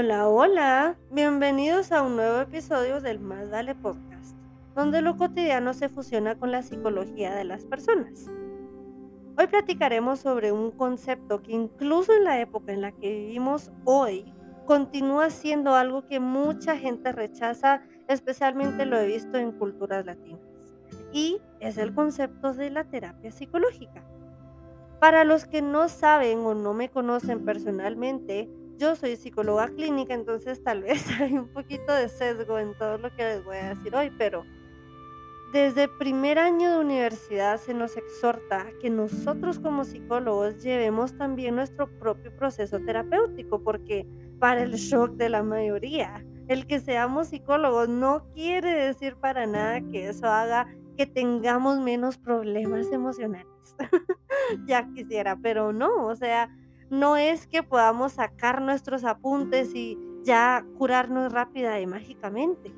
Hola, hola, bienvenidos a un nuevo episodio del Más Dale Podcast, donde lo cotidiano se fusiona con la psicología de las personas. Hoy platicaremos sobre un concepto que incluso en la época en la que vivimos hoy, continúa siendo algo que mucha gente rechaza, especialmente lo he visto en culturas latinas, y es el concepto de la terapia psicológica. Para los que no saben o no me conocen personalmente, yo soy psicóloga clínica, entonces tal vez hay un poquito de sesgo en todo lo que les voy a decir hoy, pero desde el primer año de universidad se nos exhorta que nosotros como psicólogos llevemos también nuestro propio proceso terapéutico, porque para el shock de la mayoría, el que seamos psicólogos no quiere decir para nada que eso haga que tengamos menos problemas emocionales. ya quisiera, pero no, o sea, no es que podamos sacar nuestros apuntes y ya curarnos rápida y mágicamente.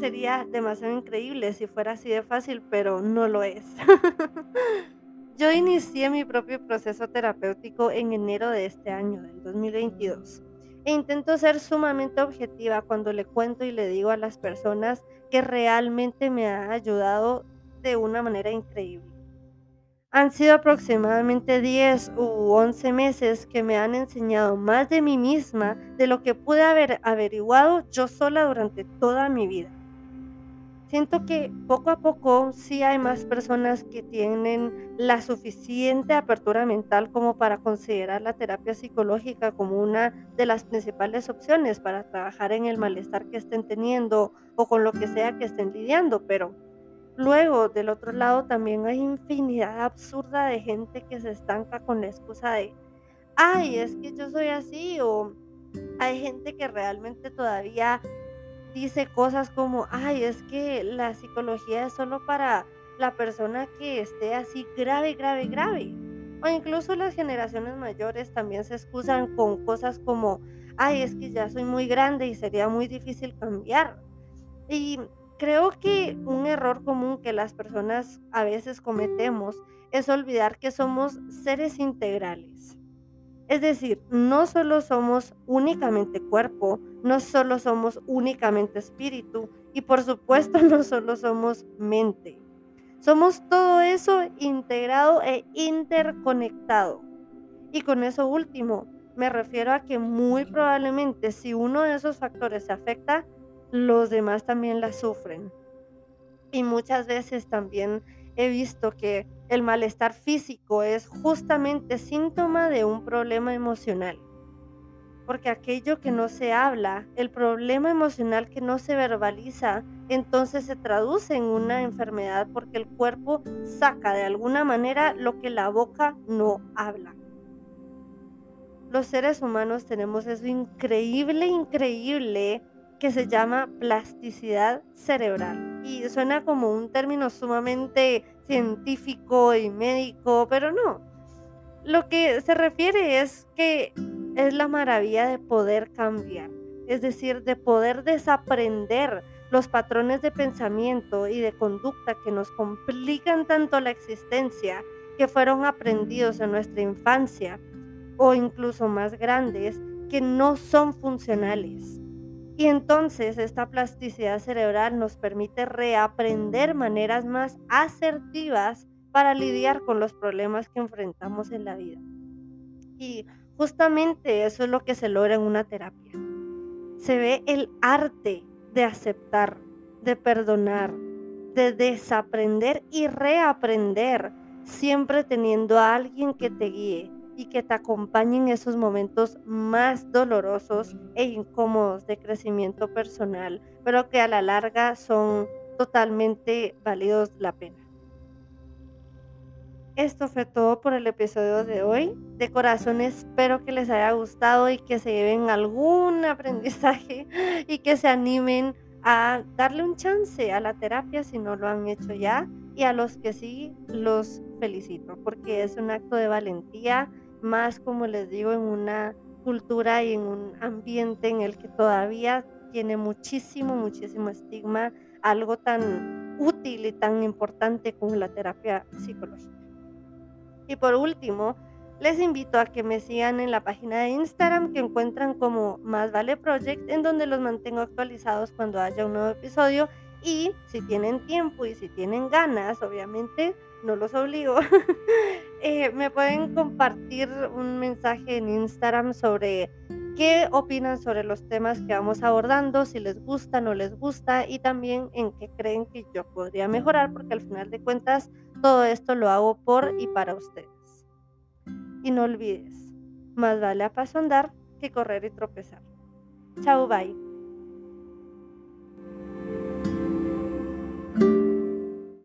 Sería demasiado increíble si fuera así de fácil, pero no lo es. Yo inicié mi propio proceso terapéutico en enero de este año, del 2022. E intento ser sumamente objetiva cuando le cuento y le digo a las personas que realmente me ha ayudado de una manera increíble. Han sido aproximadamente 10 u 11 meses que me han enseñado más de mí misma de lo que pude haber averiguado yo sola durante toda mi vida. Siento que poco a poco sí hay más personas que tienen la suficiente apertura mental como para considerar la terapia psicológica como una de las principales opciones para trabajar en el malestar que estén teniendo o con lo que sea que estén lidiando, pero Luego, del otro lado, también hay infinidad absurda de gente que se estanca con la excusa de, ay, es que yo soy así, o hay gente que realmente todavía dice cosas como, ay, es que la psicología es solo para la persona que esté así grave, grave, grave. O incluso las generaciones mayores también se excusan con cosas como, ay, es que ya soy muy grande y sería muy difícil cambiar. Y Creo que un error común que las personas a veces cometemos es olvidar que somos seres integrales. Es decir, no solo somos únicamente cuerpo, no solo somos únicamente espíritu y por supuesto no solo somos mente. Somos todo eso integrado e interconectado. Y con eso último, me refiero a que muy probablemente si uno de esos factores se afecta, los demás también la sufren. Y muchas veces también he visto que el malestar físico es justamente síntoma de un problema emocional. Porque aquello que no se habla, el problema emocional que no se verbaliza, entonces se traduce en una enfermedad porque el cuerpo saca de alguna manera lo que la boca no habla. Los seres humanos tenemos eso increíble, increíble que se llama plasticidad cerebral. Y suena como un término sumamente científico y médico, pero no. Lo que se refiere es que es la maravilla de poder cambiar, es decir, de poder desaprender los patrones de pensamiento y de conducta que nos complican tanto la existencia, que fueron aprendidos en nuestra infancia o incluso más grandes, que no son funcionales. Y entonces esta plasticidad cerebral nos permite reaprender maneras más asertivas para lidiar con los problemas que enfrentamos en la vida. Y justamente eso es lo que se logra en una terapia. Se ve el arte de aceptar, de perdonar, de desaprender y reaprender, siempre teniendo a alguien que te guíe, y que te acompañen esos momentos más dolorosos e incómodos de crecimiento personal, pero que a la larga son totalmente válidos la pena. Esto fue todo por el episodio de hoy. De corazón espero que les haya gustado y que se lleven algún aprendizaje y que se animen a darle un chance a la terapia si no lo han hecho ya. Y a los que sí, los felicito porque es un acto de valentía más como les digo, en una cultura y en un ambiente en el que todavía tiene muchísimo, muchísimo estigma algo tan útil y tan importante como la terapia psicológica. Y por último, Les invito a que me sigan en la página de Instagram que encuentran como Más Vale Project, en donde los mantengo actualizados cuando haya un nuevo episodio. Y si tienen tiempo y si tienen ganas, obviamente, no los obligo, eh, me pueden compartir un mensaje en Instagram sobre qué opinan sobre los temas que vamos abordando, si les gusta, no les gusta y también en qué creen que yo podría mejorar, porque al final de cuentas todo esto lo hago por y para ustedes. Y no olvides, más vale a paso andar que correr y tropezar. Chao, bye.